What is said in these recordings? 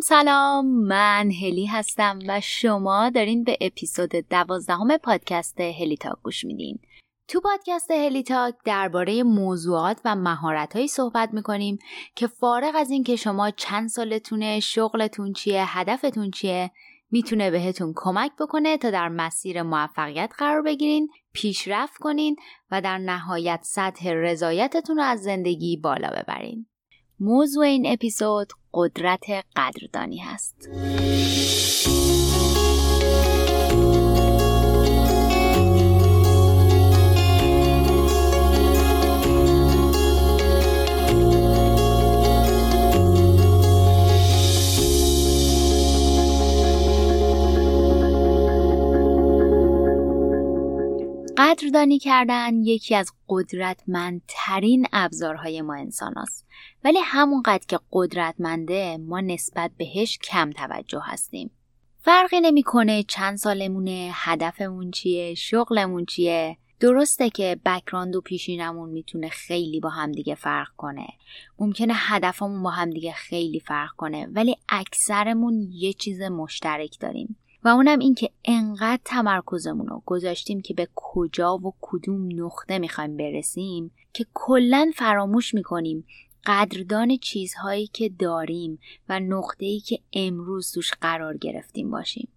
سلام سلام. من هلی هستم و شما دارین به اپیزود دوازدهم پادکست هلی تاک گوش میدین. تو پادکست هلی تاک درباره موضوعات و مهارتهایی صحبت می‌کنیم که فارغ از اینکه شما چند سالتونه شغلتون چیه هدفتون چیه می‌تونه بهتون کمک بکنه تا در مسیر موفقیت قرار بگیرین پیشرفت کنین و در نهایت سطح رضایتتون رو از زندگی بالا ببرین. موضوع این اپیزود قدرت قدردانی هست. قدردانی کردن یکی از قدرتمندترین ابزارهای ما انسان هست. ولی همونقدر که قدرتمنده ما نسبت بهش کم توجه هستیم. فرقی نمی‌کنه چند سالمونه، هدفمون چیه، شغلمون چیه. درسته که بکراند و پیشینمون می‌تونه خیلی با همدیگه فرق کنه. ممکنه هدفمون با همدیگه خیلی فرق کنه ولی اکثرمون یه چیز مشترک داریم. و اونم این که انقدر تمرکزمون رو گذاشتیم که به کجا و کدوم نقطه می‌خوایم برسیم که کلا فراموش می‌کنیم قدردان چیزهایی که داریم و ای که امروز توش قرار گرفتیم باشیم.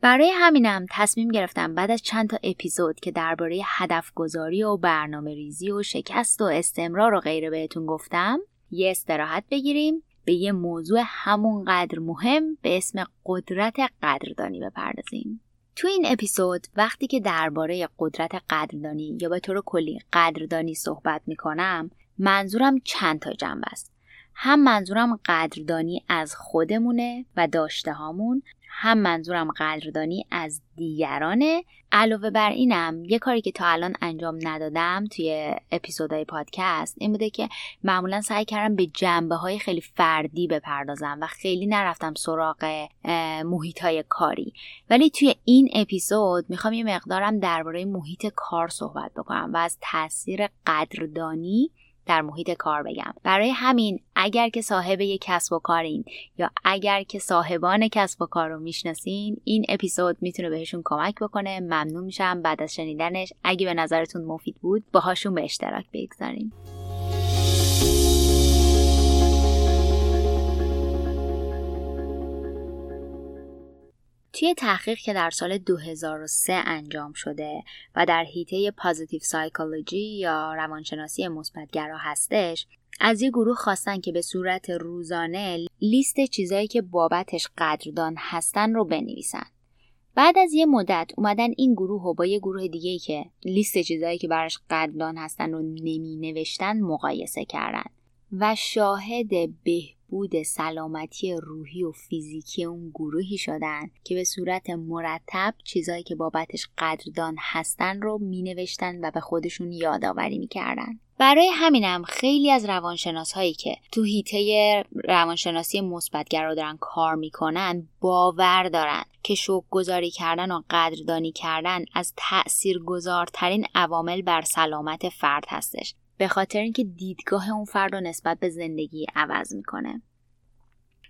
برای همینم تصمیم گرفتم بعد از چند تا اپیزود که درباره هدف گذاری و برنامه ریزی و شکست و استمرار و غیره بهتون گفتم یه استراحت بگیریم به یه موضوع همونقدر مهم به اسم قدرت قدردانی بپردازیم. تو این اپیزود وقتی که درباره قدرت قدردانی یا به طور کلی قدردانی صحبت می‌کنم منظورم چند تا جنبه است. هم منظورم قدردانی از خودمونه و داشته هامون هم منظورم قدردانی از دیگرانه. علاوه بر اینم یه کاری که تا الان انجام ندادم توی اپیزودهای پادکست این بوده که معمولا سعی کردم به جنبه های خیلی فردی بپردازم و خیلی نرفتم سراغ محیط های کاری. ولی توی این اپیزود می‌خوام یه مقدارم درباره محیط کار صحبت بکنم و از تاثیر قدردانی در محیط کار بگم. برای همین اگر که صاحب یک کسب و کارین یا اگر که صاحبان کسب و کار رو می‌شناسین این اپیزود می‌تونه بهشون کمک بکنه. ممنون میشم. بعد از شنیدنش اگه به نظرتون مفید بود باهاشون به اشتراک بگذارین. توی تحقیق که در سال 2003 انجام شده و در هیته پازیتیو سایکولوژی یا روانشناسی مثبتگرا هستش از یه گروه خواستن که به صورت روزانه لیست چیزایی که بابتش قدردان هستن رو بنویسن. بعد از یه مدت اومدن این گروه رو با یه گروه دیگه که لیست چیزایی که براش قدردان هستن رو نمی نوشتن مقایسه کردن و شاهد به بود سلامتی روحی و فیزیکی اون گروهی شدن که به صورت مرتب چیزایی که بابتش قدردان هستن رو می نوشتن و به خودشون یادآوری می‌کردن. برای همینم خیلی از روانشناس هایی که تو هیته روانشناسی مثبتگرا دارن کار می‌کنن باور دارن که شوک گذاری کردن و قدردانی کردن از تأثیر گذارترین عوامل بر سلامت فرد هستش. به خاطر اینکه دیدگاه اون فرد رو نسبت به زندگی عوض می‌کنه.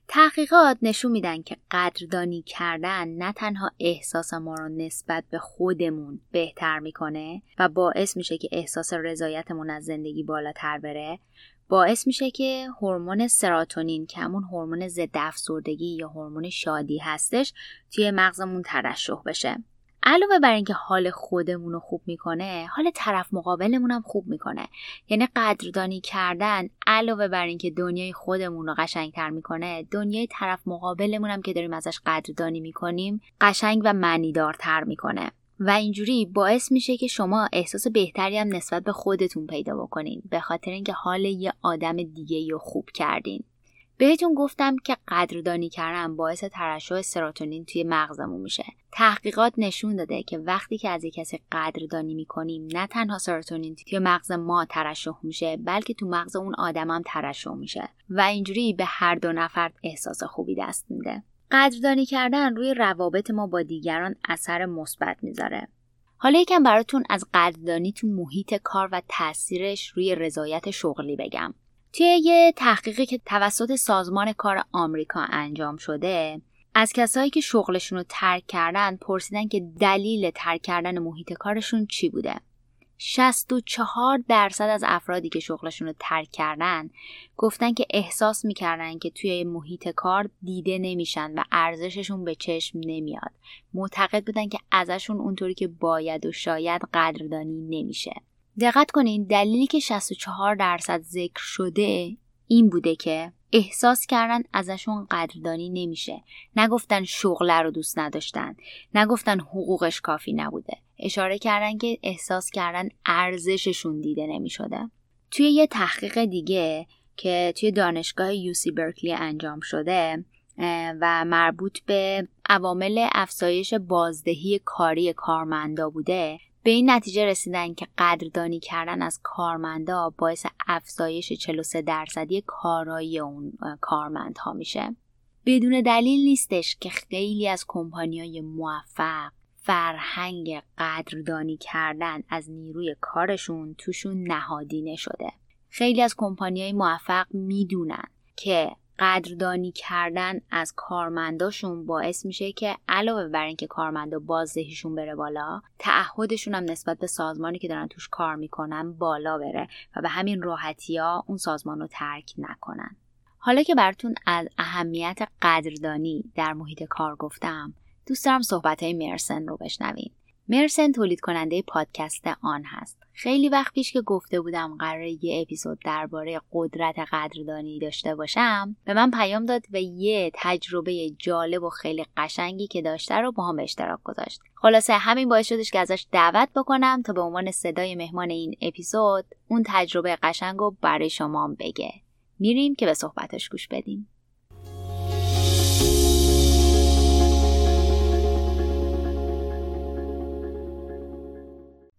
تحقیقات نشون میدن که قدردانی کردن نه تنها احساس ما رو نسبت به خودمون بهتر می‌کنه و باعث میشه که احساس رضایتمون از زندگی بالاتر بره باعث میشه که هورمون سراتونین که همون هورمون ضد افسردگی یا هورمون شادی هستش توی مغزمون ترشح بشه. علاوه بر اینکه حال خودمون رو خوب می‌کنه حال طرف مقابلمون هم خوب می‌کنه. یعنی قدردانی کردن علاوه بر اینکه دنیای خودمون رو قشنگتر می‌کنه دنیای طرف مقابلمون هم که داریم ازش قدردانی می‌کنیم قشنگ و معنیدارتر می‌کنه. و اینجوری باعث میشه که شما احساس بهتری هم نسبت به خودتون پیدا بکنین به خاطر اینکه حال یه آدم دیگه رو خوب کردین. بهتون گفتم که قدردانی کردن باعث ترشح سراتونین توی مغزمون میشه. تحقیقات نشون داده که وقتی که از یک کسی قدردانی می‌کنیم نه تنها سراتونین توی مغز ما ترشح میشه بلکه تو مغز اون آدم هم ترشح میشه و اینجوری به هر دو نفر احساس خوبی دست میده. قدردانی کردن روی روابط ما با دیگران اثر مثبت می‌ذاره. حالا یکم براتون از قدردانی تو محیط کار و تاثیرش روی رضایت شغلی بگم. توی یه تحقیقی که توسط سازمان کار آمریکا انجام شده از کسایی که شغلشون رو ترک کردن پرسیدن که دلیل ترک کردن محیط کارشون چی بوده. 64 درصد از افرادی که شغلشون رو ترک کردن گفتن که احساس می‌کردن که توی محیط کار دیده نمیشن و ارزششون به چشم نمیاد. معتقد بودن که ازشون اونطوری که باید و شاید قدردانی نمیشه. دقت کنین دلیلی که 64 درصد ذکر شده این بوده که احساس کردن ازشون قدردانی نمیشه. نگفتن شغله رو دوست نداشتن. نگفتن حقوقش کافی نبوده. اشاره کردن که احساس کردن ارزششون دیده نمی‌شده. توی یه تحقیق دیگه که توی دانشگاه یوسی برکلی انجام شده و مربوط به عوامل افزایش بازدهی کاری کارمندا بوده به این نتیجه رسیدن که قدردانی کردن از کارمندا باعث افزایش 43 درصدی کارایی اون کارمندها میشه. بدون دلیل نیستش که خیلی از کمپانیای موفق فرهنگ قدردانی کردن از نیروی کارشون توشون نهادینه شده. خیلی از کمپانیای موفق می‌دونن که قدردانی کردن از کارمنداشون باعث میشه که علاوه بر اینکه کارمندا بازدهیشون بره بالا تعهدشون هم نسبت به سازمانی که دارن توش کار می‌کنن بالا بره و به همین راحتی ها اون سازمان رو ترک نکنن. حالا که براتون از اهمیت قدردانی در محیط کار گفتم دوست دارم صحبت های مرسن رو بشنوین. مرسن تولید کننده پادکست آن هست. خیلی وقت پیش که گفته بودم قرار یه اپیزود درباره قدرت قدردانی داشته باشم به من پیام داد و یه تجربه جالب و خیلی قشنگی که داشته رو با هم به اشتراک گذاشت. خلاصه همین باعث شدش که ازش دعوت بکنم تا به عنوان صدای مهمان این اپیزود اون تجربه قشنگ رو برای شما بگه. میریم که به صحبتش گوش بدیم.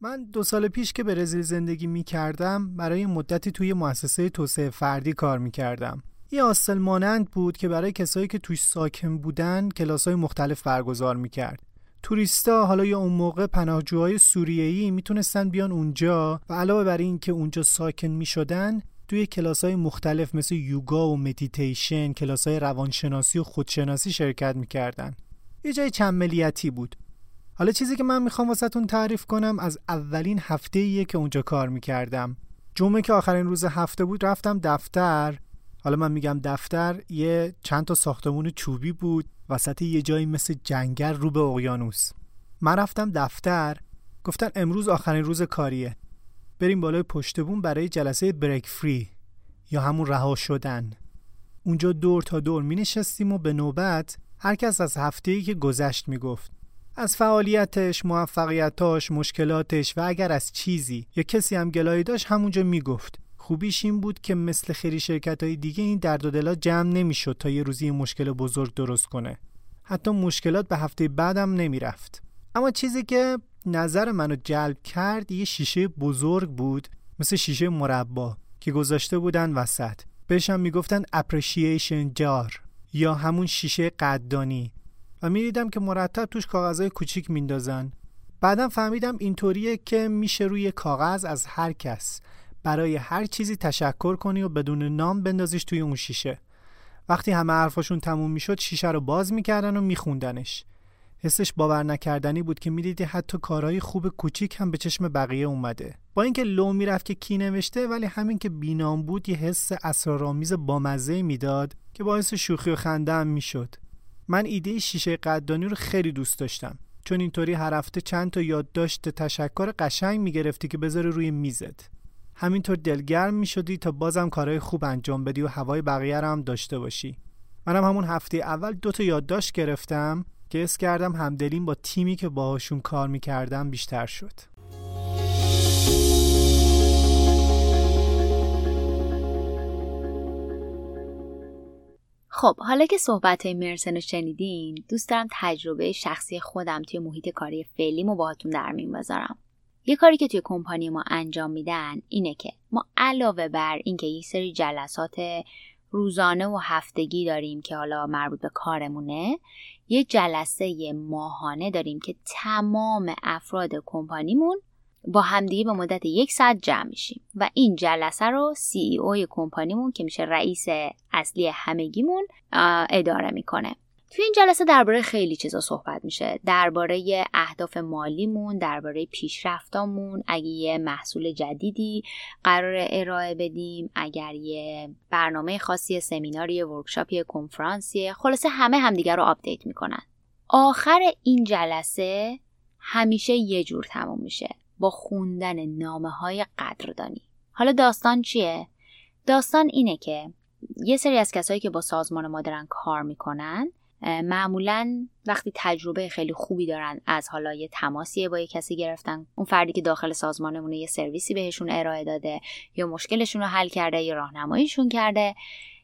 من دو سال پیش که برزیل زندگی می کردم برای مدتی توی مؤسسه توسعه فردی کار می کردم. یه آستل مانند بود که برای کسایی که توش ساکن بودن کلاس های مختلف برگزار می کرد. توریستا حالا یا اون موقع پناهجوهای سوریه‌ای می‌تونستن بیان اونجا و علاوه بر این که اونجا ساکن می شدن توی کلاس های مختلف مثل یوگا و مدیتیشن، کلاس های روانشناسی و خودشناسی شرکت می‌کردن. یه جای چند ملیتی بود. حالا چیزی که من می‌خوام واسهتون تعریف کنم از اولین هفته ایه که اونجا کار می‌کردم. جمعه که آخرین روز هفته بود رفتم دفتر. حالا من میگم دفتر یه چند تا ساختمون چوبی بود وسط یه جایی مثل جنگل رو به اقیانوس. من رفتم دفتر. گفتن امروز آخرین روز کاریه. بریم بالای پشت بوم برای جلسه بریک فری یا همون رها شدن. اونجا دور تا دور می نشستیم و به نوبت هر کس از هفته ای که گذشت می‌گفت. از فعالیتش، موفقیتاش، مشکلاتش و اگر از چیزی یا کسی هم گلایی داشت همونجا می‌گفت. خوبیش این بود که مثل خیلی شرکت های دیگه این درد و دلا جمع نمی‌شد تا یه روزی مشکل بزرگ درست کنه. حتی مشکلات به هفته بعدم نمی‌رفت. اما چیزی که نظر منو جلب کرد یه شیشه بزرگ بود مثل شیشه مربا که گذاشته بودن وسط. بهش هم می‌گفتن appreciation جار یا همون شیشه قدردانی و می‌دیدم که مرتب توش کاغذهای کوچیک میندازن. بعدم فهمیدم اینطوریه که میشه روی کاغذ از هر کس برای هر چیزی تشکر کنی و بدون نام بندازیش توی اون شیشه. وقتی همه حرفاشون تموم می‌شد شیشه رو باز می‌کردن و میخوندنش. حسش باور نکردنی بود که می‌دیدی حتی کارهای خوب کوچیک هم به چشم بقیه اومده. با اینکه لو می‌رفت که کی نوشته ولی همین که بینام بود یه حس اسرارآمیز بامزه می‌داد که باعث شوخی و خنده هم می‌شد. من ایده شیشه قدردانی رو خیلی دوست داشتم. چون اینطوری هر هفته چند تا یادداشت تشکر قشنگ می‌گرفتی که بذاره روی میزت. همینطور دلگرم می‌شدی تا بازم کارهای خوب انجام بدی و هوای بقیه رو هم داشته باشی. منم همون هفته اول دو تا یادداشت گرفتم که اس کردم همدلیم با تیمی که باهاشون کار می‌کردم بیشتر شد. خب حالا که صحبت های مرسن رو شنیدین دوست دارم تجربه شخصی خودم توی محیط کاری فعلیمو باهاتون در میون بذارم. یه کاری که توی کمپانی ما انجام میدن اینه که ما علاوه بر اینکه یک سری جلسات روزانه و هفتگی داریم که حالا مربوط به کارمونه یه جلسه ماهانه داریم که تمام افراد کمپانیمون با همدیگه به مدت یک ساعت جمع میشیم و این جلسه رو سی ای اوی کمپانیمون که میشه رئیس اصلی همگیمون اداره می‌کنه. توی این جلسه درباره خیلی چیزا صحبت میشه. درباره اهداف مالیمون درباره پیشرفتامون اگه یه محصول جدیدی قرار ارائه بدیم اگر یه برنامه خاصی سمیناری workshop ی کنفرانسیه خلاصه همه همدیگر رو update می‌کنن. آخر این جلسه همیشه یه جور تموم میشه. با خوندن نامه های قدردانی. حالا داستان چیه؟ داستان اینه که یه سری از کسایی که با سازمان ما دارن کار می‌کنن معمولا وقتی تجربه خیلی خوبی دارن از حالا یه تماسیه با یه کسی گرفتن اون فردی که داخل سازمانمونه یه سرویسی بهشون ارائه داده یا مشکلشون رو حل کرده یا راهنماییشون کرده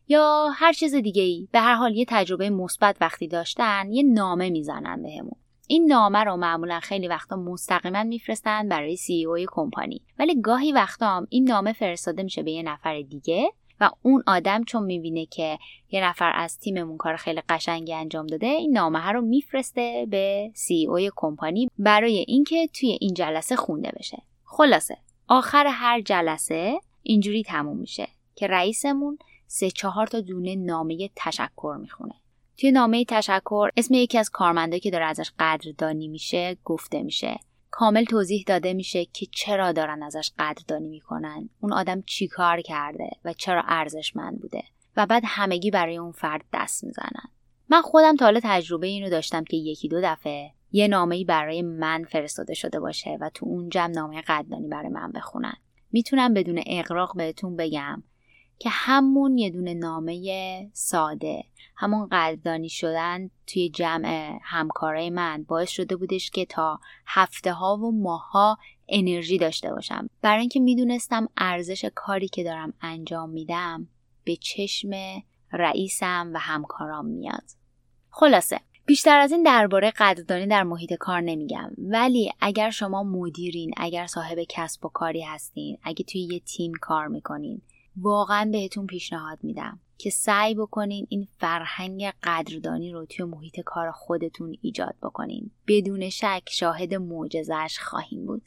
یا هر چیز دیگه ای به هر حال یه تجربه مثبت وقتی داشتن یه نامه می‌زنن بهمون. این نامه رو معمولا خیلی وقتا مستقیما میفرستن برای سی او کمپانی. ولی گاهی وقتا این نامه فرستاده میشه به یه نفر دیگه و اون آدم چون می‌بینه که یه نفر از تیممون کار خیلی قشنگی انجام داده این نامه رو میفرسته به سی او کمپانی برای اینکه توی این جلسه خونده بشه. خلاصه آخر هر جلسه اینجوری تموم میشه که رئیسمون سه چهار تا دونه نامه تشکر می‌خونه. توی نامه تشکر اسم یکی از کارمندایی که داره ازش قدردانی میشه گفته میشه. کامل توضیح داده میشه که چرا دارن ازش قدردانی می‌کنن. اون آدم چی کار کرده و چرا ارزشمند بوده. و بعد همگی برای اون فرد دست می‌زنن. من خودم تا حالا تجربه اینو داشتم که یکی دو دفعه یه نامه‌ای برای من فرستاده شده باشه و تو اون جمع نامه قدردانی برای من بخونن. می‌تونم بدون اقراق بهتون بگم. که همون یه دونه نامه ساده همون قدردانی شدن توی جمع همکارای من باعث شده بودش که تا هفته ها و ماه ها انرژی داشته باشم. برای اینکه می‌دونستم ارزش کاری که دارم انجام میدم به چشم رئیسم و همکارام میاد. خلاصه بیشتر از این درباره قدردانی در محیط کار نمیگم. ولی اگر شما مدیرین اگر صاحب کسب و کاری هستین اگه توی یه تیم کار می‌کنین واقعا بهتون پیشنهاد میدم که سعی بکنین این فرهنگ قدردانی رو توی محیط کار خودتون ایجاد بکنین. بدون شک شاهد معجزش خواهیم بود.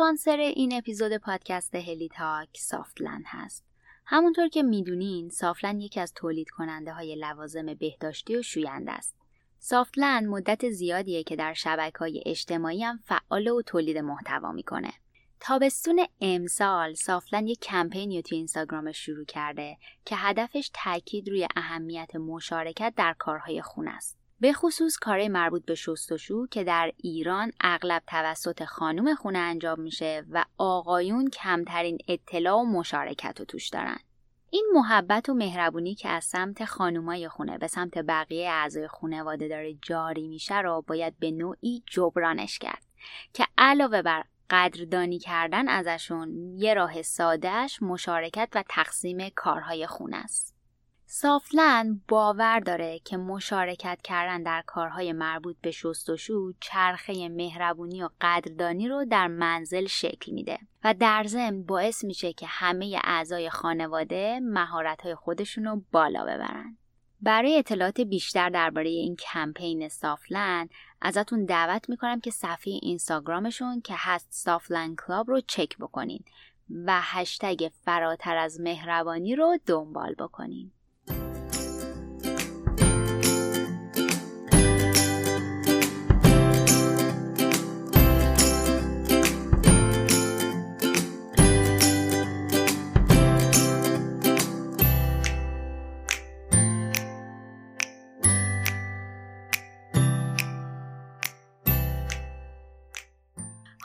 اسپانسر این اپیزود پادکست هلی تاک سافتلند هست. همونطور که می‌دونین سافتلند یکی از تولید کننده های لوازم بهداشتی و شوینده است. سافتلند مدت زیادیه که در شبکه های اجتماعی هم فعال و تولید محتوا می‌کنه. تابستون امسال سافتلند یک کمپینی توی اینستاگرامش شروع کرده که هدفش تاکید روی اهمیت مشارکت در کارهای خونه است. به خصوص کار مربوط به شستشو که در ایران اغلب توسط خانم خونه انجام میشه و آقایون کمترین اطلاع و مشارکت رو توش دارن. این محبت و مهربونی که از سمت خانومای خونه به سمت بقیه اعضای خانواده داره جاری میشه رو باید به نوعی جبرانش کرد که علاوه بر قدردانی کردن ازشون یه راه سادهش مشارکت و تقسیم کارهای خونه است. سافلند باور داره که مشارکت کردن در کارهای مربوط به شستشو چرخه مهربونی و قدردانی رو در منزل شکل میده و در ضمن باعث میشه که همه اعضای خانواده مهارت‌های خودشون رو بالا ببرن. برای اطلاعات بیشتر درباره این کمپین سافلند ازتون دعوت می‌کنم که صفحه اینستاگرامشون که هست سافلند کلاب رو چک بکنین و هشتگ فراتر از مهربانی رو دنبال بکنین.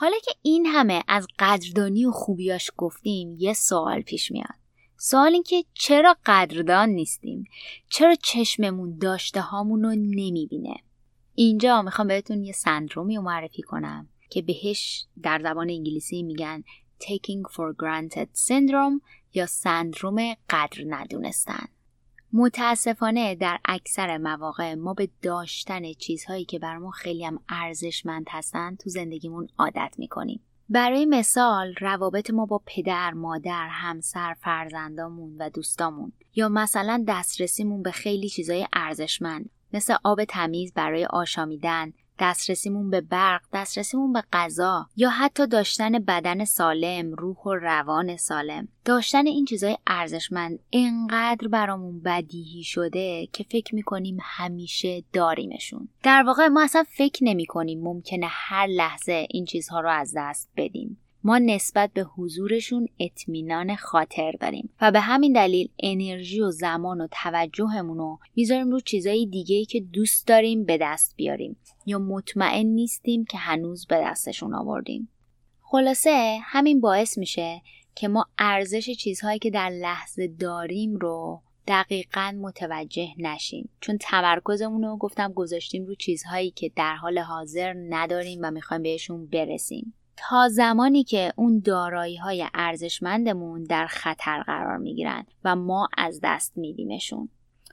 حالا که این همه از قدردانی و خوبیاش گفتیم یه سوال پیش میاد. سوال این که چرا قدردان نیستیم؟ چرا چشممون داشته هامون رو نمی‌بینه؟ اینجا می‌خوام بهتون یه سندرومی رو معرفی کنم که بهش در زبان انگلیسی میگن taking for granted syndrome یا سندروم قدر ندونستن. متاسفانه در اکثر مواقع ما به داشتن چیزهایی که بر ما خیلی هم ارزشمند هستن تو زندگیمون عادت می‌کنیم. برای مثال روابط ما با پدر، مادر، همسر، فرزندامون و دوستامون یا مثلا دسترسیمون به خیلی چیزای ارزشمند مثل آب تمیز برای آشامیدن، دسترسیمون به برق، دسترسیمون به غذا یا حتی داشتن بدن سالم، روح و روان سالم. داشتن این چیزهای ارزشمند انقدر برامون بدیهی شده که فکر می‌کنیم همیشه داریمشون. در واقع ما اصلا فکر نمی‌کنیم ممکنه هر لحظه این چیزها رو از دست بدیم. ما نسبت به حضورشون اطمینان خاطر داریم و به همین دلیل انرژی و زمان و توجهمون رو می‌ذاریم رو چیزایی دیگه که دوست داریم به دست بیاریم یا مطمئن نیستیم که هنوز به دستشون آوردیم. خلاصه همین باعث میشه که ما ارزش چیزهایی که در لحظه داریم رو دقیقا متوجه نشیم. چون تمرکزمون رو گفتم گذاشتیم رو چیزهایی که در حال حاضر نداریم و می‌خوایم بهشون برسیم. تا زمانی که اون دارایی های ارزشمندمون در خطر قرار می‌گیرن و ما از دست میدیمشون.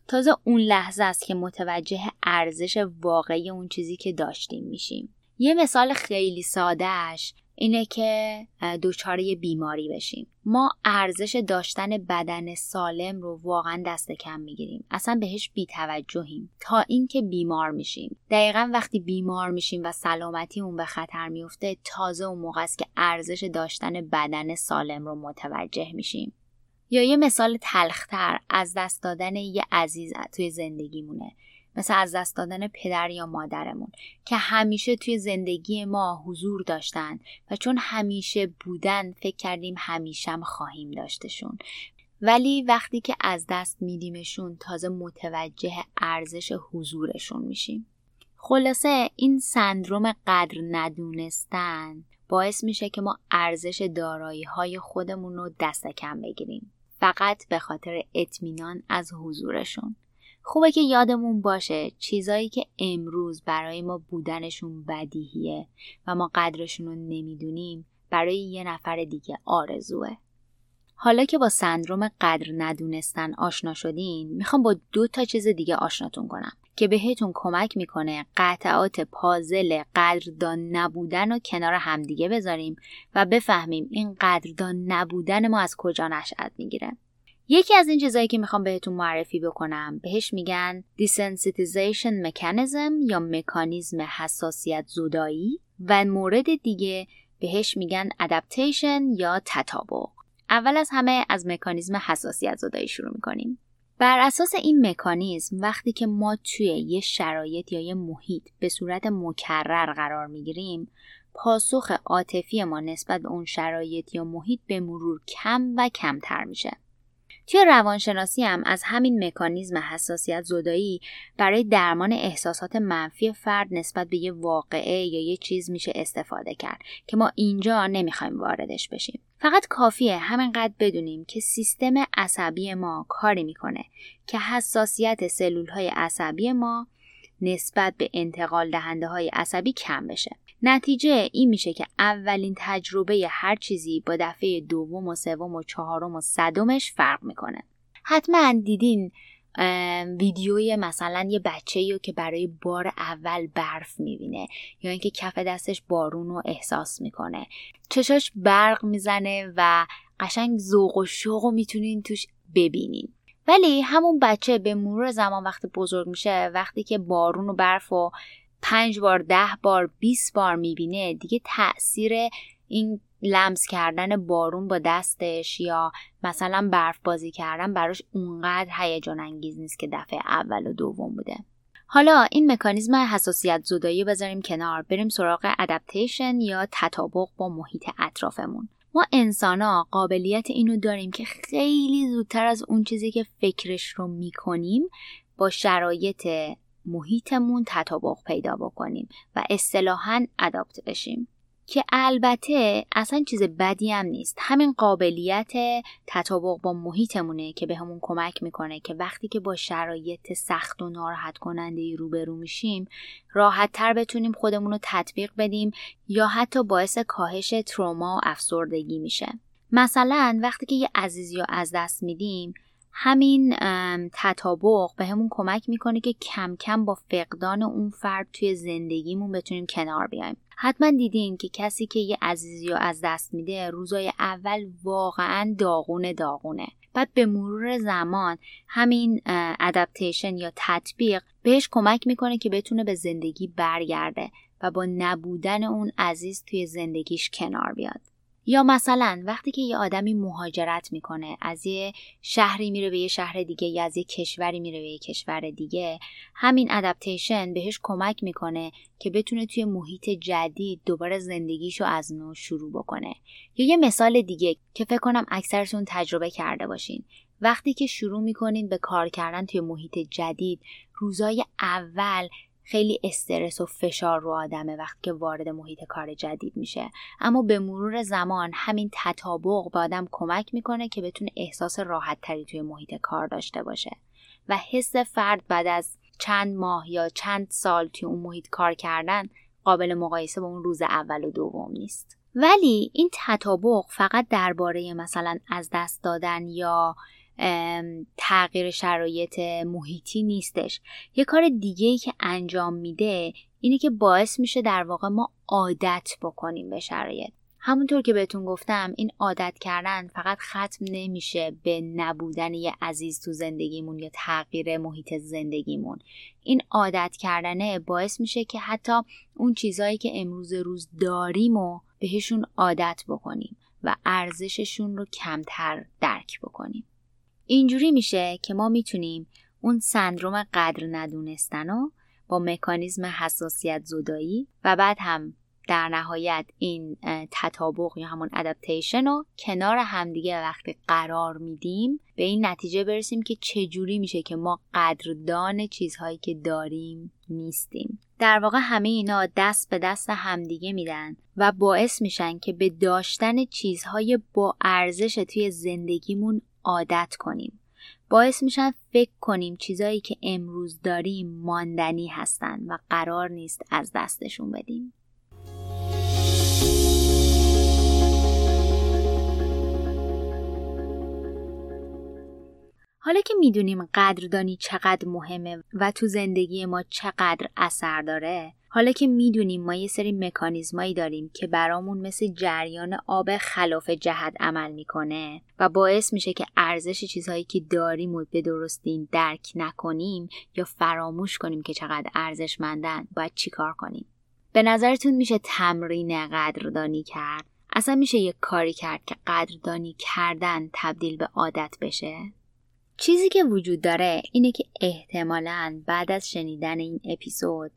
تازه اون لحظه است که متوجه ارزش واقعی اون چیزی که داشتیم میشیم. یه مثال خیلی سادهش اینه که دچار بیماری بشیم. ما ارزش داشتن بدن سالم رو واقعا دست کم می‌گیریم. اصلا بهش بیتوجهیم. تا اینکه بیمار میشیم. دقیقا وقتی بیمار میشیم و سلامتیمون به خطر میفته تازه اون موقع است که ارزش داشتن بدن سالم رو متوجه میشیم. یا یه مثال تلختر از دست دادن یه عزیز توی زندگیمونه. مثل از دست دادن پدر یا مادرمون که همیشه توی زندگی ما حضور داشتن و چون همیشه بودن فکر کردیم همیشم خواهیم داشتشون. ولی وقتی که از دست میدیمشون تازه متوجه ارزش حضورشون میشیم. خلاصه این سندروم قدر ندونستن باعث میشه که ما ارزش دارایی های خودمون رو دست کم بگیریم. فقط به خاطر اطمینان از حضورشون. خوبه که یادمون باشه چیزایی که امروز برای ما بودنشون بدیهیه و ما قدرشون رو نمی‌دونیم برای یه نفر دیگه آرزوه. حالا که با سندروم قدر ندونستن آشنا شدین می‌خوام با دو تا چیز دیگه آشناتون کنم که بهتون کمک می‌کنه قطعات پازل قدردان نبودن رو کنار همدیگه بذاریم و بفهمیم این قدردان نبودن ما از کجا نشأت می‌گیره. یکی از این چیزایی که می‌خوام بهتون معرفی بکنم بهش میگن desensitization mechanism یا مکانیزم حساسیت زدایی و مورد دیگه بهش میگن adaptation یا تطابق. اول از همه از مکانیزم حساسیت زدایی شروع می‌کنیم. بر اساس این مکانیزم وقتی که ما توی یه شرایط یا یه محیط به صورت مکرر قرار می‌گیریم پاسخ عاطفی ما نسبت به اون شرایط یا محیط به مرور کم و کمتر میشه. توی روانشناسی هم از همین مکانیزم حساسیت زدایی برای درمان احساسات منفی فرد نسبت به یه واقعه یا یه چیز میشه استفاده کرد که ما اینجا نمی‌خوایم واردش بشیم. فقط کافیه همینقدر بدونیم که سیستم عصبی ما کاری می‌کنه که حساسیت سلول های عصبی ما نسبت به انتقال دهنده های عصبی کم بشه. نتیجه این میشه که اولین تجربه هر چیزی با دفعه دوم و سوم و چهارم و صدمش فرق می‌کنه. حتما دیدین ویدیوی مثلا یه بچه رو که برای بار اول برف می‌بینه یا اینکه کف دستش بارون رو احساس می‌کنه. چشاش برق می‌زنه و قشنگ ذوق و شوق رو می‌تونین توش ببینین. ولی همون بچه به مرور زمان وقتی بزرگ میشه وقتی که بارون و برف و پنج بار ده بار 20 بار می‌بینه. دیگه تاثیر این لمس کردن بارون با دستش یا مثلا برف بازی کردن براش اونقدر هیجان انگیز نیست که دفعه اول و دوم بوده. حالا این مکانیزم حساسیت زدایی بذاریم کنار. بریم سراغ ادپتیشن یا تطابق با محیط اطرافمون. ما انسان ها قابلیت اینو داریم که خیلی زودتر از اون چیزی که فکرش رو می‌کنیم با شرایط محیطمون تطابق پیدا بکنیم و اصطلاحا اداپت بشیم. که البته اصلا چیز بدی هم نیست. همین قابلیت تطابق با محیطمونه که به همون کمک می‌کنه که وقتی که با شرایط سخت و ناراحت کننده روبرو میشیم راحت تر بتونیم خودمون رو تطبیق بدیم یا حتی باعث کاهش تروما و افسردگی میشه. مثلا وقتی که یه عزیزی رو از دست میدیم همین تطابق به همون کمک می‌کنه که کم کم با فقدان اون فرد توی زندگیمون بتونیم کنار بیایم. حتما دیدین که کسی که یه عزیزی رو از دست میده روزای اول واقعا داغونه داغونه. بعد به مرور زمان همین ادپتیشن یا تطبیق بهش کمک می‌کنه که بتونه به زندگی برگرده و با نبودن اون عزیز توی زندگیش کنار بیاد. یا مثلا وقتی که یه آدمی مهاجرت می‌کنه از یه شهری میره به یه شهر دیگه یا از یه کشوری میره به یه کشور دیگه همین ادپتیشن بهش کمک می‌کنه که بتونه توی محیط جدید دوباره زندگیشو از نو شروع بکنه. یا یه مثال دیگه که فکر کنم اکثرتون تجربه کرده باشین. وقتی که شروع می‌کنین به کار کردن توی محیط جدید روزای اول خیلی استرس و فشار رو آدمه وقتی که وارد محیط کار جدید میشه. اما به مرور زمان همین تطابق به آدم کمک می‌کنه که بتونه احساس راحت تری توی محیط کار داشته باشه. و حس فرد بعد از چند ماه یا چند سال توی اون محیط کار کردن قابل مقایسه با اون روز اول و دوم نیست. ولی این تطابق فقط درباره مثلا از دست دادن یا تغییر شرایط محیطی نیستش. یه کار دیگه ای که انجام میده اینه که باعث میشه در واقع ما عادت بکنیم به شرایط. همونطور که بهتون گفتم این عادت کردن فقط ختم نمیشه به نبودن یه عزیز تو زندگیمون یا تغییر محیط زندگیمون. این عادت کردنه باعث میشه که حتی اون چیزهایی که امروز روز داریم و بهشون عادت بکنیم و ارزششون رو کمتر درک بکنیم. اینجوری میشه که ما می‌تونیم اون سندروم قدر ندونستن رو با مکانیزم حساسیت زدایی و بعد هم در نهایت این تطابق یا همون ادپتیشن رو کنار همدیگه وقتی قرار میدیم به این نتیجه برسیم که چجوری میشه که ما قدردان چیزهایی که داریم نیستیم. در واقع همه اینا دست به دست همدیگه میدن و باعث میشن که به داشتن چیزهای با ارزش توی زندگیمون عادت کنیم. باعث میشن فکر کنیم چیزایی که امروز داریم ماندنی هستن و قرار نیست از دستشون بدیم. حالا که می‌دونیم قدردانی چقدر مهمه و تو زندگی ما چقدر اثر داره حالا که می‌دونیم ما یه سری مکانیزمایی داریم که برامون مثل جریان آب خلاف جهت عمل می‌کنه و باعث میشه که ارزش چیزهایی که داریم و به درستین درک نکنیم یا فراموش کنیم که چقدر ارزشمندن باید چیکار کنیم. به نظرتون میشه تمرین قدردانی کرد؟ اصلا میشه یه کاری کرد که قدردانی کردن تبدیل به عادت بشه؟ چیزی که وجود داره اینه که احتمالا بعد از شنیدن این اپیزود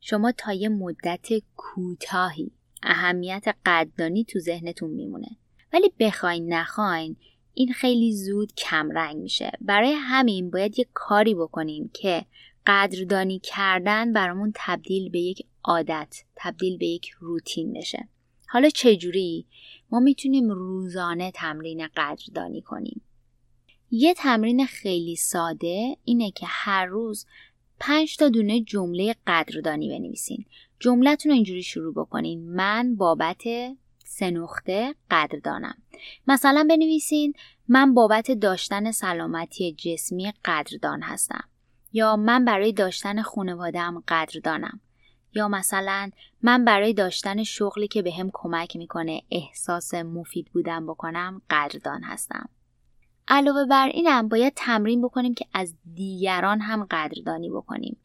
شما تا یه مدت کوتاهی اهمیت قدردانی تو ذهنتون میمونه. ولی بخواین نخواین این خیلی زود کمرنگ میشه. برای همین باید یه کاری بکنیم که قدردانی کردن برامون تبدیل به یک عادت تبدیل به یک روتین بشه. حالا چجوری؟ ما می‌تونیم روزانه تمرین قدردانی کنیم. یه تمرین خیلی ساده اینه که هر روز پنج تا دونه جمله قدردانی بنویسین. جملتون رو اینجوری شروع بکنین. من بابت سه نقطه قدردانم. مثلا بنویسین من بابت داشتن سلامتی جسمی قدردان هستم. یا من برای داشتن خانوادم قدردانم. یا مثلا من برای داشتن شغلی که به هم کمک می‌کنه احساس مفید بودن بکنم قدردان هستم. علاوه بر اینم باید تمرین بکنیم که از دیگران هم قدردانی بکنیم.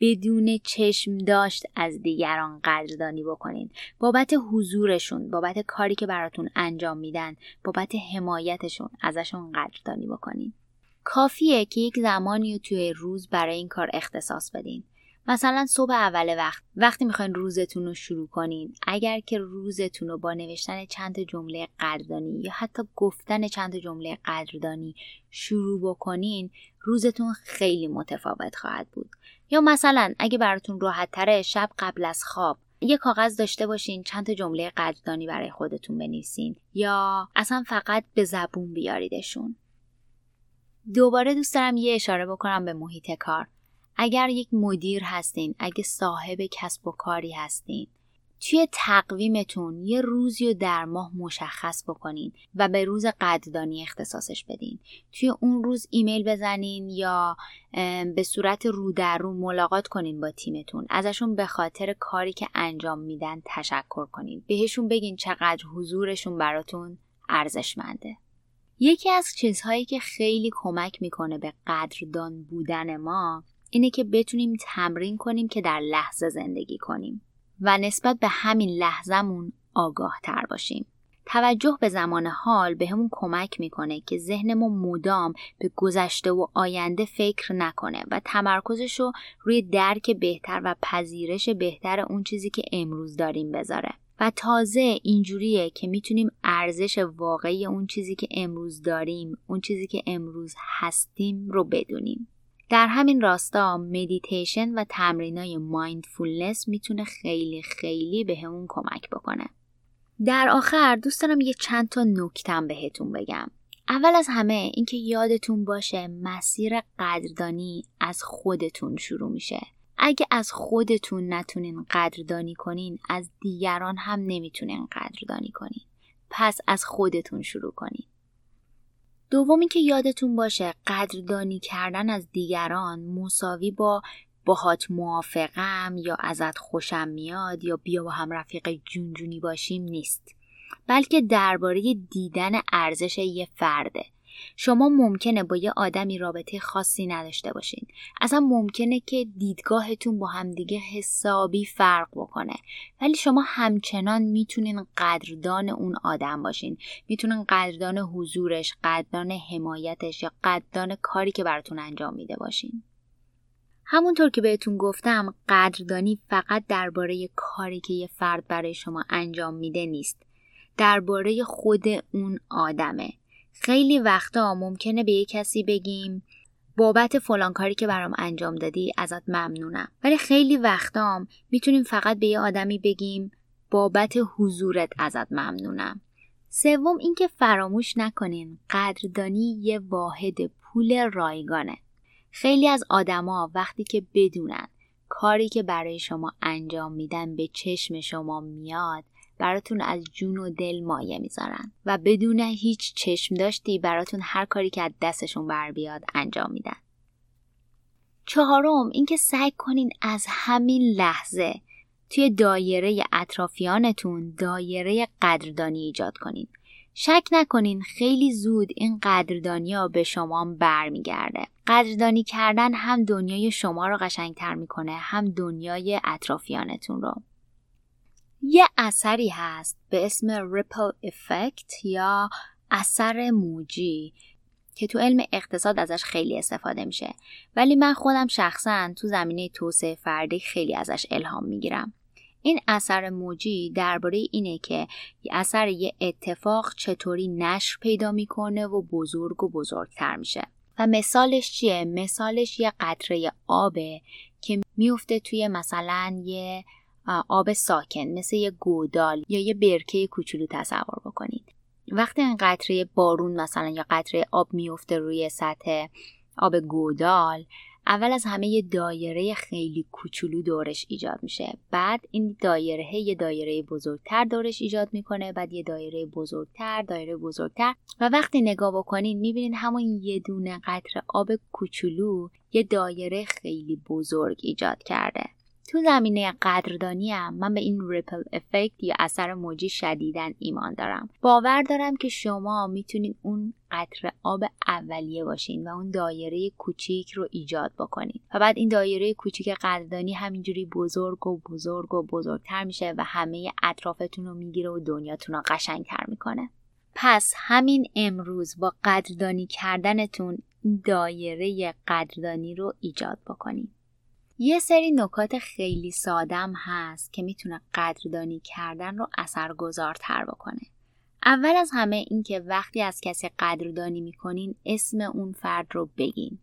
بدون چشم داشت از دیگران قدردانی بکنین. بابت حضورشون بابت کاری که براتون انجام میدن بابت حمایتشون ازشون قدردانی بکنین. کافیه که یک زمانی توی روز برای این کار اختصاص بدین. مثلا صبح اول وقت. وقتی می‌خواین روزتون رو شروع کنین اگر که روزتون رو با نوشتن چند جمله قدردانی یا حتی گفتن چند جمله قدردانی شروع بکنین روزتون خیلی متفاوت خواهد بود. یا مثلا اگه براتون راحت تره شب قبل از خواب یه کاغذ داشته باشین چند جمله قدردانی برای خودتون بنویسین. یا اصلا فقط به زبون بیاریدشون. دوباره دوست دارم یه اشاره بکنم به محیط کار. اگر یک مدیر هستین اگه صاحب کسب و کاری هستین توی تقویمتون یه روزی رو در ماه مشخص بکنین و به روز قدردانی اختصاصش بدین. توی اون روز ایمیل بزنین یا به صورت رو در رو ملاقات کنین با تیمتون. ازشون به خاطر کاری که انجام میدن تشکر کنین. بهشون بگین چقدر حضورشون براتون ارزشمنده. یکی از چیزهایی که خیلی کمک می‌کنه به قدردان بودن ما اینه که بتونیم تمرین کنیم که در لحظه زندگی کنیم و نسبت به همین لحظمون آگاه تر باشیم. توجه به زمان حال بهمون کمک می‌کنه که ذهنمون مدام به گذشته و آینده فکر نکنه و تمرکزش رو روی درک بهتر و پذیرش بهتر اون چیزی که امروز داریم بذاره. و تازه اینجوریه که می‌تونیم ارزش واقعی اون چیزی که امروز داریم اون چیزی که امروز هستیم رو بدونیم در همین راستا مدیتیشن و تمرینای mindfulness می‌تونه خیلی خیلی بهمون کمک بکنه. در آخر دوست دارم یه چند تا نکتم بهتون بگم. اول از همه اینکه یادتون باشه مسیر قدردانی از خودتون شروع میشه. اگه از خودتون نتونین قدردانی کنین از دیگران هم نمی‌تونین قدردانی کنین. پس از خودتون شروع کنین. دومی که یادتون باشه قدردانی کردن از دیگران مساوی با باهات موافقم یا ازت خوشم میاد یا بیا با هم رفیق جونجونی باشیم نیست. بلکه درباره دیدن ارزش یه فرده. شما ممکنه با یه آدمی رابطه خاصی نداشته باشین. اصلا ممکنه که دیدگاهتون با همدیگه حسابی فرق بکنه. ولی شما همچنان می‌تونین قدردان اون آدم باشین. می‌تونین قدردان حضورش قدردان حمایتش یا قدردان کاری که براتون انجام میده باشین. همونطور که بهتون گفتم قدردانی فقط درباره کاری که یه فرد برای شما انجام میده نیست. درباره خود اون آدمه. خیلی وقتا ممکنه به یه کسی بگیم بابت فلان کاری که برام انجام دادی ازت ممنونم. ولی خیلی وقتا می‌تونیم فقط به یه آدمی بگیم بابت حضورت ازت ممنونم. سوم اینکه فراموش نکنین قدردانی یه واحد پول رایگانه. خیلی از آدما وقتی که بدونن کاری که برای شما انجام میدن به چشم شما میاد براتون از جون و دل مایه می‌ذارن. و بدون هیچ چشم داشتی براتون هر کاری که از دستشون بر بیاد انجام میدن. چهارم اینکه سعی کنین از همین لحظه توی دایره اطرافیانتون دایره قدردانی ایجاد کنین. شک نکنین خیلی زود این قدردانی ها به شما برمیگرده. قدردانی کردن هم دنیای شما رو قشنگتر می‌کنه هم دنیای اطرافیانتون رو. یه اثری هست به اسم ریپل افکت یا اثر موجی که تو علم اقتصاد ازش خیلی استفاده میشه. ولی من خودم شخصا تو زمینه توسعه فردی خیلی ازش الهام می‌گیرم. این اثر موجی درباره اینه که اثر یه اتفاق چطوری نشر پیدا می‌کنه و بزرگ و بزرگتر میشه. و مثالش چیه؟ مثالش یه قطره آبه که میفته توی مثلا یه آب ساکن مثل یه گودال یا یه برکه کوچولو تصور بکنید. وقتی این قطره بارون مثلا یا قطره آب میفته روی سطح آب گودال اول از همه یه دایره خیلی کوچولو دورش ایجاد میشه. بعد این دایره یه دایره بزرگتر دورش ایجاد می‌کنه بعد یه دایره بزرگتر دایره بزرگتر. و وقتی نگاه بکنین می‌بینین همون یه دونه قطره آب کوچولو یه دایره خیلی بزرگ ایجاد کرده. تو زمینه قدردانی هم من به این ریپل افکت یا اثر موجی شدیدن ایمان دارم. باور دارم که شما می‌تونید اون قطر آب اولیه باشین و اون دایره کوچیک رو ایجاد بکنید و بعد این دایره کوچیک قدردانی همینجوری بزرگ و بزرگ و بزرگتر میشه و همه اطرافتون رو می‌گیره و دنیاتون رو قشنگتر می‌کنه. پس همین امروز با قدردانی کردنتون دایره قدردانی رو ایجاد بکنید یه سری نکات خیلی سادم هست که می‌تونه قدردانی کردن رو اثرگذارتر بکنه. اول از همه این که وقتی از کسی قدردانی می‌کنین اسم اون فرد رو بگین.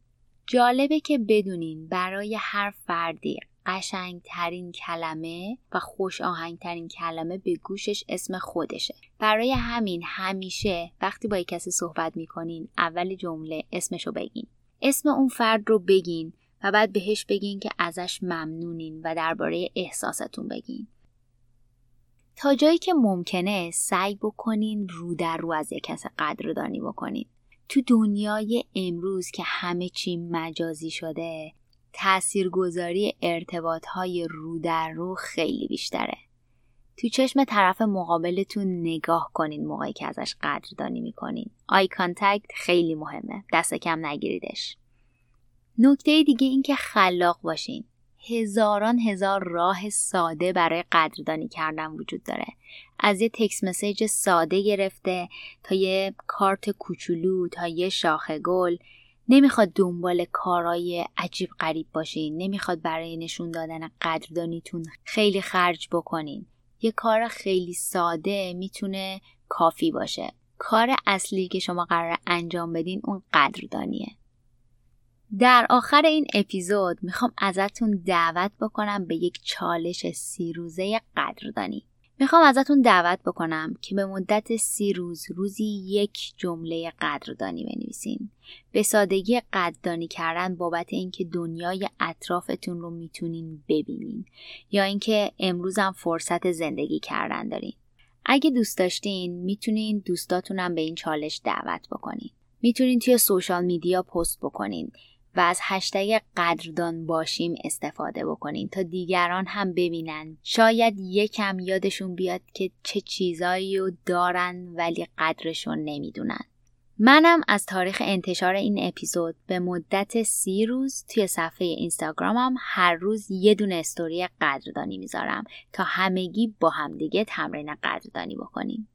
جالبه که بدونین برای هر فردی قشنگترین کلمه و خوش آهنگترین کلمه به گوشش اسم خودشه برای همین همیشه وقتی با کسی صحبت می‌کنین اول جمله اسمشو بگین اسم اون فرد رو بگین و بعد بهش بگین که ازش ممنونین و درباره احساستون بگین. تا جایی که ممکنه سعی بکنین رو در رو از یک کس قدردانی بکنین. تو دنیای امروز که همه چی مجازی شده تاثیرگذاری ارتباط های رو در رو خیلی بیشتره. تو چشم طرف مقابلتون نگاه کنین موقعی که ازش قدردانی می‌کنین. eye contact خیلی مهمه. دست کم نگیریدش. نکته دیگه این که خلاق باشین. هزاران هزار راه ساده برای قدردانی کردن وجود داره. از یه تکس مسیج ساده گرفته تا یه کارت کوچولو تا یه شاخه گل. نمی‌خواد دنبال کارهای عجیب غریب باشین. نمی‌خواد برای نشون دادن قدردانیتون خیلی خرج بکنین. یه کار خیلی ساده می‌تونه کافی باشه. کار اصلی که شما قرار انجام بدین اون قدردانیه. در آخر این اپیزود می‌خوام ازتون دعوت بکنم به یک چالش سی روزه قدردانی. می‌خوام ازتون دعوت بکنم که به مدت سی روز روزی یک جمله قدردانی بنویسین. به سادگی قدردانی کردن بابت اینکه دنیای اطرافتون رو می‌تونین ببینین یا اینکه امروزم فرصت زندگی کردن دارین. اگه دوست داشتین می‌تونین دوستاتونم به این چالش دعوت بکنین. می‌تونین توی سوشال میدیا پست بکنین. و از هشتگ قدردان باشیم استفاده بکنین تا دیگران هم ببینن. شاید یکم یادشون بیاد که چه چیزایی رو دارن ولی قدرشون نمی‌دونن. منم از تاریخ انتشار این اپیزود به مدت سی روز توی صفحه اینستاگرامم هر روز یه دونه استوری قدردانی می‌ذارم تا همگی با همدیگه تمرین قدردانی بکنیم.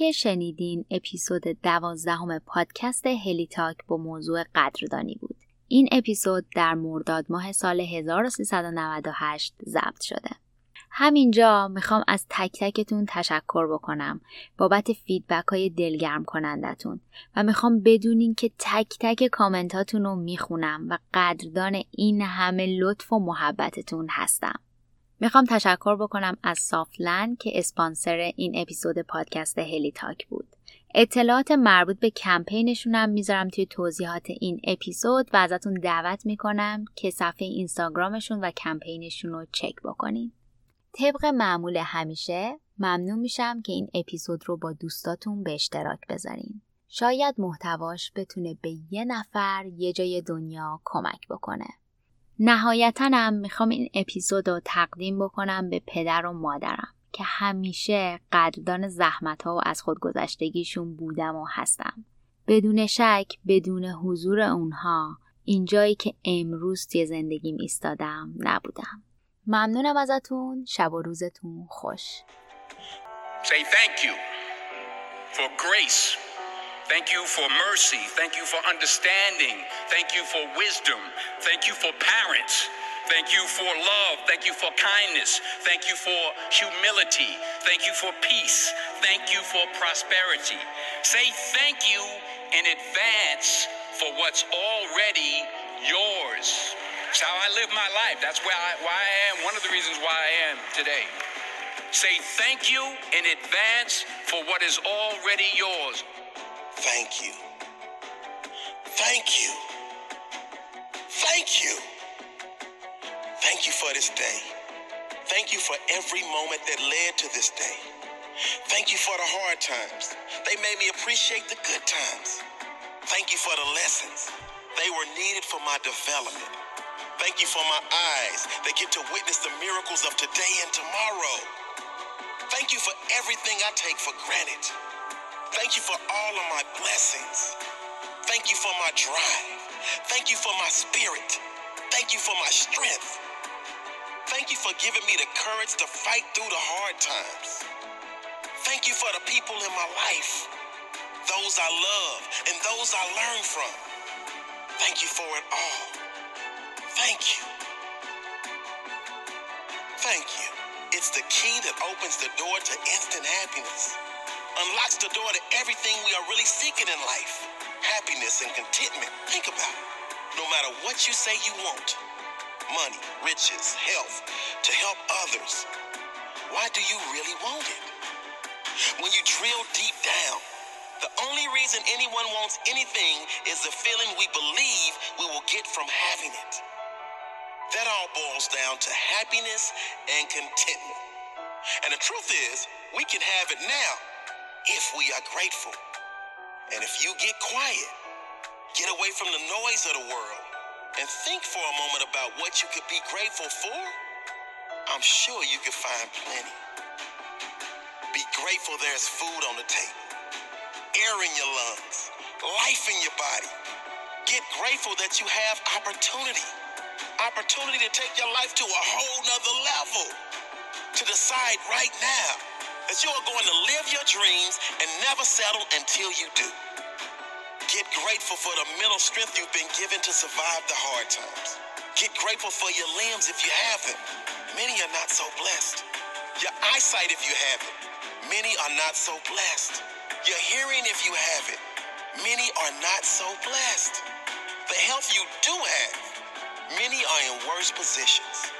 که شنیدین اپیزود دوازدهم پادکست هلی تاک با موضوع قدردانی بود. این اپیزود در مرداد ماه سال 1398 ضبط شده. همینجا می‌خوام از تک تکتون تشکر بکنم بابت فیدبک های دلگرم کنندتون و می‌خوام بدونین که تک تک کامنتاتون رو می‌خونم و قدردان این همه لطف و محبتتون هستم. می‌خوام تشکر بکنم از سافلن که اسپانسر این اپیزود پادکست هلی تاک بود. اطلاعات مربوط به کمپینشونم می‌ذارم توی توضیحات این اپیزود و ازتون دعوت می‌کنم که صفحه اینستاگرامشون و کمپینشون رو چک بکنین. طبق معمول همیشه ممنون میشم که این اپیزود رو با دوستاتون به اشتراک بذارین. شاید محتواش بتونه به یه نفر یه جای دنیا کمک بکنه. نهایتا هم می‌خوام این اپیزود رو تقدیم بکنم به پدر و مادرم که همیشه قدردان زحمت ها و از خودگذشتگیشون بودم و هستم. بدون شک بدون حضور اونها اینجایی که امروز توی زندگیم ایستادم نبودم. ممنونم ازتون شب و روزتون خوش. Say thank you for grace. Thank you for mercy. Thank you for understanding. Thank you for wisdom. Thank you for parents. Thank you for love. Thank you for kindness. Thank you for humility. Thank you for peace. Thank you for prosperity. Say thank you in advance for what's already yours. It's how I live my life. That's where I, why I am, one of the reasons why I am today. Say thank you in advance for what is already yours. Thank you. Thank you. Thank you. Thank you for this day. Thank you for every moment that led to this day. Thank you for the hard times. They made me appreciate the good times. Thank you for the lessons. They were needed for my development. Thank you for my eyes that get to witness the miracles of today and tomorrow. Thank you for everything I take for granted. Thank you for all of my blessings. Thank you for my drive. Thank you for my spirit. Thank you for my strength. Thank you for giving me the courage to fight through the hard times. Thank you for the people in my life, those I love and those I learn from. Thank you for it all. Thank you. Thank you. It's the key that opens the door to instant happiness unlocks the door to everything we are really seeking in life happiness and contentment. Think about it. No matter what you say you want money, riches, health to help others why do you really want it? When you drill deep down, the only reason anyone wants anything is the feeling we believe we will get from having it. That all boils down to happiness and contentment. And the truth is, we can have it now if we are grateful. And if you get quiet, get away from the noise of the world, and think for a moment about what you could be grateful for, I'm sure you can find plenty. Be grateful there's food on the table, air in your lungs, life in your body. Get grateful that you have opportunity. Opportunity to take your life to a whole nother level. To decide right now that you are going to live your dreams and never settle until you do. Get grateful for the mental strength you've been given to survive the hard times. Get grateful for your limbs if you have them. Many are not so blessed. Your eyesight, if you have it, many are not so blessed. Your hearing, if you have it, many are not so blessed. The health you do have, many are in worse positions.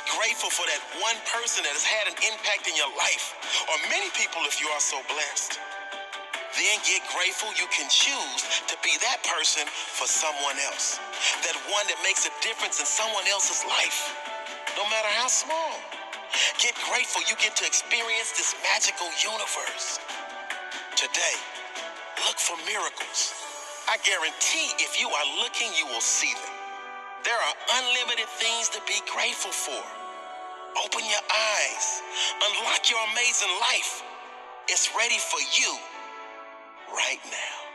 Get grateful for that one person that has had an impact in your life, or many people if you are so blessed. Then get grateful you can choose to be that person for someone else. That one that makes a difference in someone else's life no matter how small. Get grateful you get to experience this magical universe. Today, look for miracles. I guarantee if you are looking, you will see them. There are unlimited things to be grateful for. Open your eyes, unlock your amazing life. It's ready for you right now.